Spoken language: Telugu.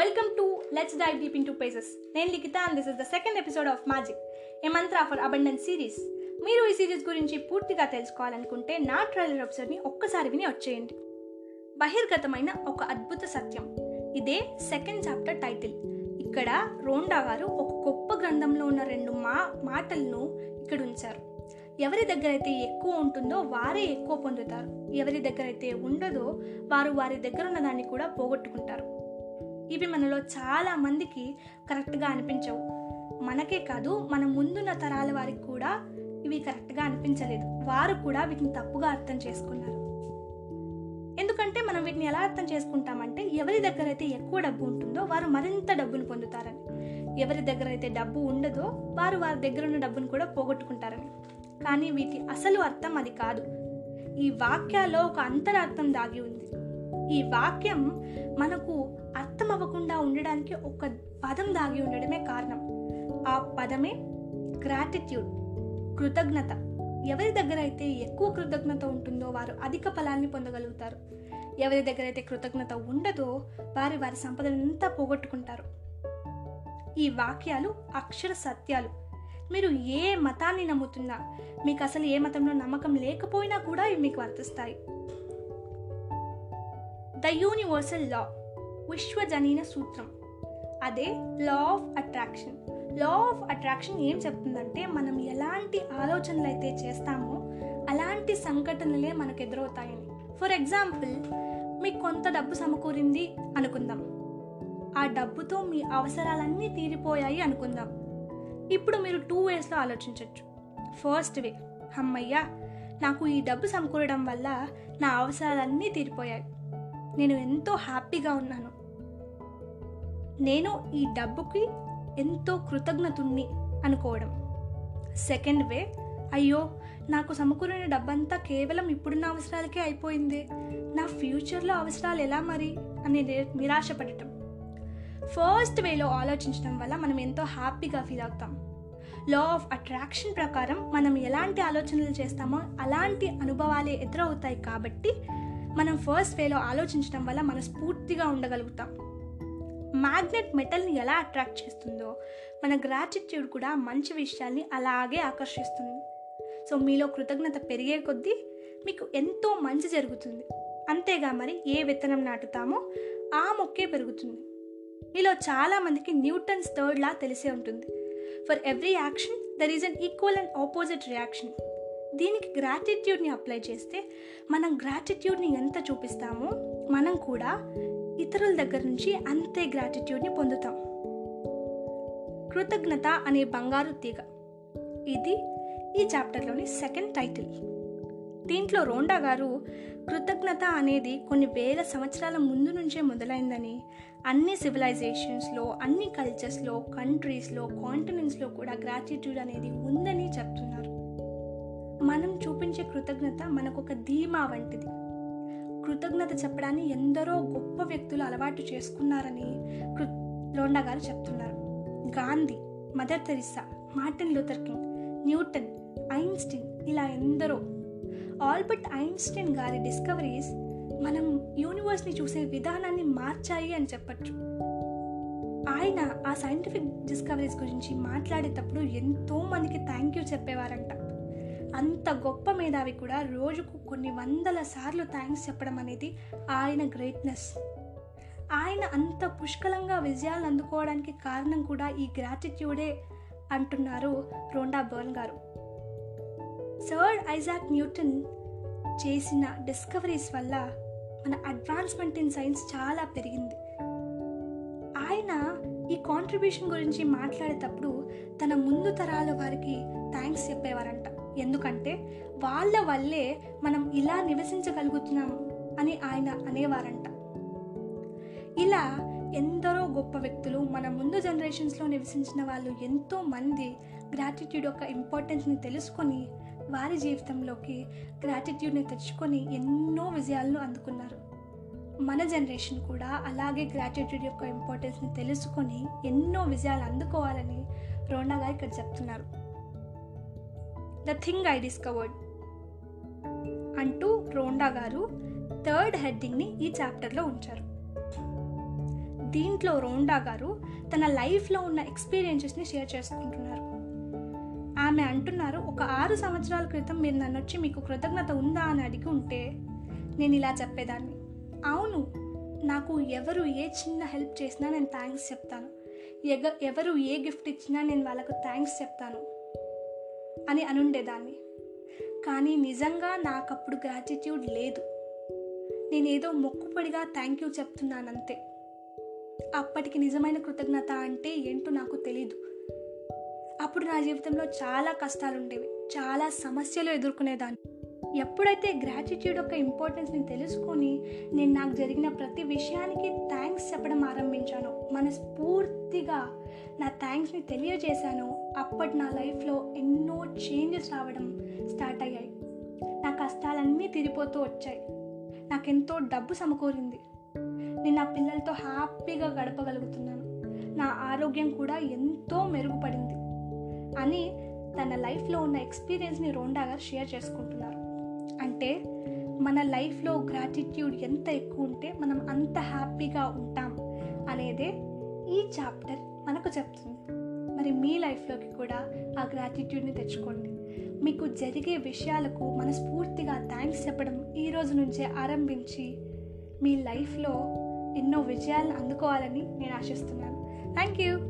Welcome to let's dive deep into pages నేను Likhitha and this is the second episode of magic a mantra for abundance series మీరు ఈ సిరీస్ గురించి పూర్తిగా తెలుసుకోవాలనుకుంటే నా ట్రైలర్ ఎపిసోడ్ని ఒక్కసారి విని వచ్చేయండి. బహిర్గతమైన ఒక అద్భుత సత్యం. ఇదే సెకండ్ చాప్టర్ టైటిల్ ఇక్కడ రోండా గారు ఒక గొప్ప గ్రంథంలో ఉన్న రెండు మా మాటలను ఇక్కడ ఉంచారు. ఎవరి దగ్గర అయితే ఎక్కువ ఉంటుందో వారే ఎక్కువ పొందుతారు. ఎవరి దగ్గర అయితే ఉండదో వారు వారి దగ్గర ఉన్న దాన్ని కూడా పోగొట్టుకుంటారు. ఇవి మనలో చాలా మందికి కరెక్ట్గా అనిపించవు. మనకే కాదు మన ముందున్న తరాల వారికి కూడా ఇవి కరెక్ట్గా అనిపించలేదు. వారు కూడా వీటిని తప్పుగా అర్థం చేసుకున్నారు. ఎందుకంటే మనం వీటిని ఎలా అర్థం చేసుకుంటామంటే ఎవరి దగ్గర అయితే ఎక్కువ డబ్బు ఉంటుందో వారు మరింత డబ్బును పొందుతారని. ఎవరి దగ్గర అయితే డబ్బు ఉండదో వారు వారి దగ్గర ఉన్న డబ్బును కూడా పోగొట్టుకుంటారని. కానీ వీటి అసలు అర్థం అది కాదు. ఈ వాక్యాల్లో ఒక అంతరార్థం దాగి ఉంది. ఈ వాక్యం మనకు అర్థం అవ్వకుండా ఉండడానికి ఒక పదం దాగి ఉండడమే కారణం. ఆ పదమే గ్రాటిట్యూడ్ కృతజ్ఞత. ఎవరి దగ్గర అయితే ఎక్కువ కృతజ్ఞత ఉంటుందో వారు అధిక ఫలాన్ని పొందగలుగుతారు. ఎవరి దగ్గర అయితే కృతజ్ఞత ఉండదో వారి వారి సంపదనంతా పోగొట్టుకుంటారు. ఈ వాక్యాలు అక్షర సత్యాలు. మీరు ఏ మతాన్ని నమ్ముతున్నా మీకు అసలు ఏ మతంలో నమ్మకం లేకపోయినా కూడా ఇవి మీకు వర్తిస్తాయి. ద యూనివర్సల్ లా విశ్వజనీన సూత్రం అదే law of attraction law of attraction ఏం చెప్తుందంటే మనం ఎలాంటి ఆలోచనలు అయితే చేస్తామో అలాంటి సంఘటనలే మనకు ఎదురవుతాయని. ఫర్ ఎగ్జాంపుల్ మీకు కొంత డబ్బు సమకూరింది అనుకుందాం. ఆ డబ్బుతో మీ అవసరాలన్నీ తీరిపోయాయి అనుకుందాం. ఇప్పుడు మీరు టూ వేస్లో ఆలోచించవచ్చు ఫస్ట్ వే అమ్మయ్యా నాకు ఈ డబ్బు సమకూరడం వల్ల నా అవసరాలన్నీ తీరిపోయాయి. నేను ఎంతో హ్యాపీగా ఉన్నాను. నేను ఈ డబ్బుకి ఎంతో కృతజ్ఞతుణ్ణి అనుకోవడం. సెకండ్ వే అయ్యో నాకు సమకూరిన డబ్బంతా కేవలం ఇప్పుడున్న అవసరాలకే అయిపోయింది. నా ఫ్యూచర్లో అవసరాలు ఎలా మరి? అని నిరాశపడటం. ఫస్ట్ వేలో ఆలోచించడం వల్ల మనం ఎంతో హ్యాపీగా ఫీల్ అవుతాం. లా ఆఫ్ అట్రాక్షన్ ప్రకారం మనం ఎలాంటి ఆలోచనలు చేస్తామో అలాంటి అనుభవాలే ఎదురవుతాయి కాబట్టి మనం ఫస్ట్ వేలో ఆలోచించడం వల్ల మనస్ఫూర్తిగా ఉండగలుగుతాం. మ్యాగ్నెట్ మెటల్ని ఎలా అట్రాక్ట్ చేస్తుందో మన గ్రాటిట్యూడ్ కూడా మంచి విషయాల్ని అలాగే ఆకర్షిస్తుంది. సో మీలో కృతజ్ఞత పెరిగే కొద్దీ మీకు ఎంతో మంచి జరుగుతుంది. అంతేగా మరి ఏ విత్తనం నాటుతామో ఆ మొక్కే పెరుగుతుంది. మీలో చాలామందికి న్యూటన్స్ థర్డ్ లా తెలిసే ఉంటుంది. For every action there is an equal and opposite reaction దీనికి గ్రాటిట్యూడ్ని అప్లై చేస్తే మనం గ్రాటిట్యూడ్ని ఎంత చూపిస్తామో మనం కూడా ఇతరుల దగ్గర నుంచి అంతే గ్రాటిట్యూడ్ని పొందుతాం. కృతజ్ఞత అనే బంగారు తీగ. ఇది ఈ చాప్టర్లోని సెకండ్ టైటిల్ దీంట్లో రోండా గారు కృతజ్ఞత అనేది కొన్ని వేల సంవత్సరాల ముందు నుంచే మొదలైందని అన్ని సివిలైజేషన్స్లో అన్ని కల్చర్స్లో కంట్రీస్లో కాంటినెంట్స్లో కూడా గ్రాటిట్యూడ్ అనేది ఉందని చెప్తున్నారు. మనం చూపించే కృతజ్ఞత మనకు ఒక ధీమా వంటిది. కృతజ్ఞత చెప్పడాన్ని ఎందరో గొప్ప వ్యక్తులు అలవాటు చేసుకున్నారని కృ లోండా గారు చెప్తున్నారు. Gandhi Mother Teresa Martin Luther King Newton Einstein ఇలా ఎందరో. ఆల్బర్ట్ ఐన్స్టీన్ గారి డిస్కవరీస్ మనం యూనివర్స్ని చూసే విధానాన్ని మార్చాయి అని చెప్పచ్చు. ఆయన ఆ సైంటిఫిక్ డిస్కవరీస్ గురించి మాట్లాడేటప్పుడు ఎంతో మందికి థ్యాంక్ యూ చెప్పేవారంట. అంత గొప్ప మేధావి కూడా రోజుకు కొన్ని వందల సార్లు థ్యాంక్స్ చెప్పడం అనేది ఆయన గ్రేట్నెస్ ఆయన అంత పుష్కలంగా విజయాలను అందుకోవడానికి కారణం కూడా ఈ గ్రాటిట్యూడే అంటున్నారు రోండా బర్న్ గారు. సర్ ఐజాక్ న్యూటన్ చేసిన డిస్కవరీస్ వల్ల మన అడ్వాన్స్మెంట్ ఇన్ సైన్స్ చాలా పెరిగింది. ఆయన ఈ కాంట్రిబ్యూషన్ గురించి మాట్లాడేటప్పుడు తన ముందు తరాల వారికి థ్యాంక్స్ చెప్పేవారంట. ఎందుకంటే వాళ్ళ వల్లే మనం ఇలా నివసించగలుగుతున్నాం అని ఆయన అనేవారంట. ఇలా ఎందరో గొప్ప వ్యక్తులు మన ముందు జనరేషన్స్లో నివసించిన వాళ్ళు ఎంతో మంది గ్రాటిట్యూడ్ యొక్క ఇంపార్టెన్స్ని తెలుసుకొని వారి జీవితంలోకి గ్రాటిట్యూడ్ని తెచ్చుకొని ఎన్నో విజయాలను అందుకున్నారు. మన జనరేషన్ కూడా అలాగే గ్రాటిట్యూడ్ యొక్క ఇంపార్టెన్స్ని తెలుసుకొని ఎన్నో విజయాలు అందుకోవాలని రోండా గారు ఇక్కడ చెప్తున్నారు. ద థింగ్ ఐ డిస్కవర్డ్ అంటూ రోండా గారు థర్డ్ హెడ్డింగ్ని ఈ చాప్టర్లో ఉంచారు. దీంట్లో రోండా గారు తన లైఫ్లో ఉన్న ఎక్స్పీరియన్సెస్ని షేర్ చేసుకుంటున్నారు. ఆమె అంటున్నారు ఒక ఆరు సంవత్సరాల క్రితం మీరు నన్ను వచ్చి మీకు కృతజ్ఞత ఉందా అని అడిగి ఉంటే నేను ఇలా చెప్పేదాన్ని. అవును నాకు ఎవరు ఏ చిన్న హెల్ప్ చేసినా నేను థ్యాంక్స్ చెప్తాను. ఎగ ఎవరు ఏ గిఫ్ట్ ఇచ్చినా నేను వాళ్ళకు థ్యాంక్స్ చెప్తాను. అని అనుండేదాన్ని. కానీ నిజంగా నాకు అప్పుడు గ్రాటిట్యూడ్ లేదు. నేనేదో మొక్కుపడిగా థ్యాంక్ యూ చెప్తున్నానంతే. అప్పటికి నిజమైన కృతజ్ఞత అంటే ఏంటో నాకు తెలీదు. అప్పుడు నా జీవితంలో చాలా కష్టాలు ఉండేవి చాలా సమస్యలు ఎదుర్కొనేదాన్ని. ఎప్పుడైతే గ్రాటిట్యూడ్ యొక్క ఇంపార్టెన్స్ని తెలుసుకొని నేను నాకు జరిగిన ప్రతి విషయానికి థ్యాంక్స్ చెప్పడం ఆరంభించాను మనస్ఫూర్తిగా నా థ్యాంక్స్ని తెలియజేశాను. అప్పటి నా లైఫ్లో ఎన్నో చేంజెస్ రావడం స్టార్ట్ అయ్యాయి. నా కష్టాలన్నీ తీరిపోతూ వచ్చాయి. నాకెంతో డబ్బు సమకూరింది. నేను నా పిల్లలతో హ్యాపీగా గడపగలుగుతున్నాను. నా ఆరోగ్యం కూడా ఎంతో మెరుగుపడింది అని తన లైఫ్లో ఉన్న ఎక్స్పీరియన్స్ని రోండా గారు షేర్ చేసుకుంటున్నారు. అంటే మన లైఫ్లో గ్రాటిట్యూడ్ ఎంత ఎక్కువ ఉంటే మనం అంత హ్యాపీగా ఉంటాం అనేదే ఈ చాప్టర్ మనకు చెప్తుంది. మరి మీ లైఫ్లోకి కూడా ఆ గ్రాటిట్యూడ్ని తెచ్చుకోండి. మీకు జరిగే విషయాలకు మనస్ఫూర్తిగా థ్యాంక్స్ చెప్పడం ఈ రోజు నుంచే ఆరంభించి మీ లైఫ్లో ఎన్నో విజయాలను అందుకోవాలని నేను ఆశిస్తున్నాను. Thank you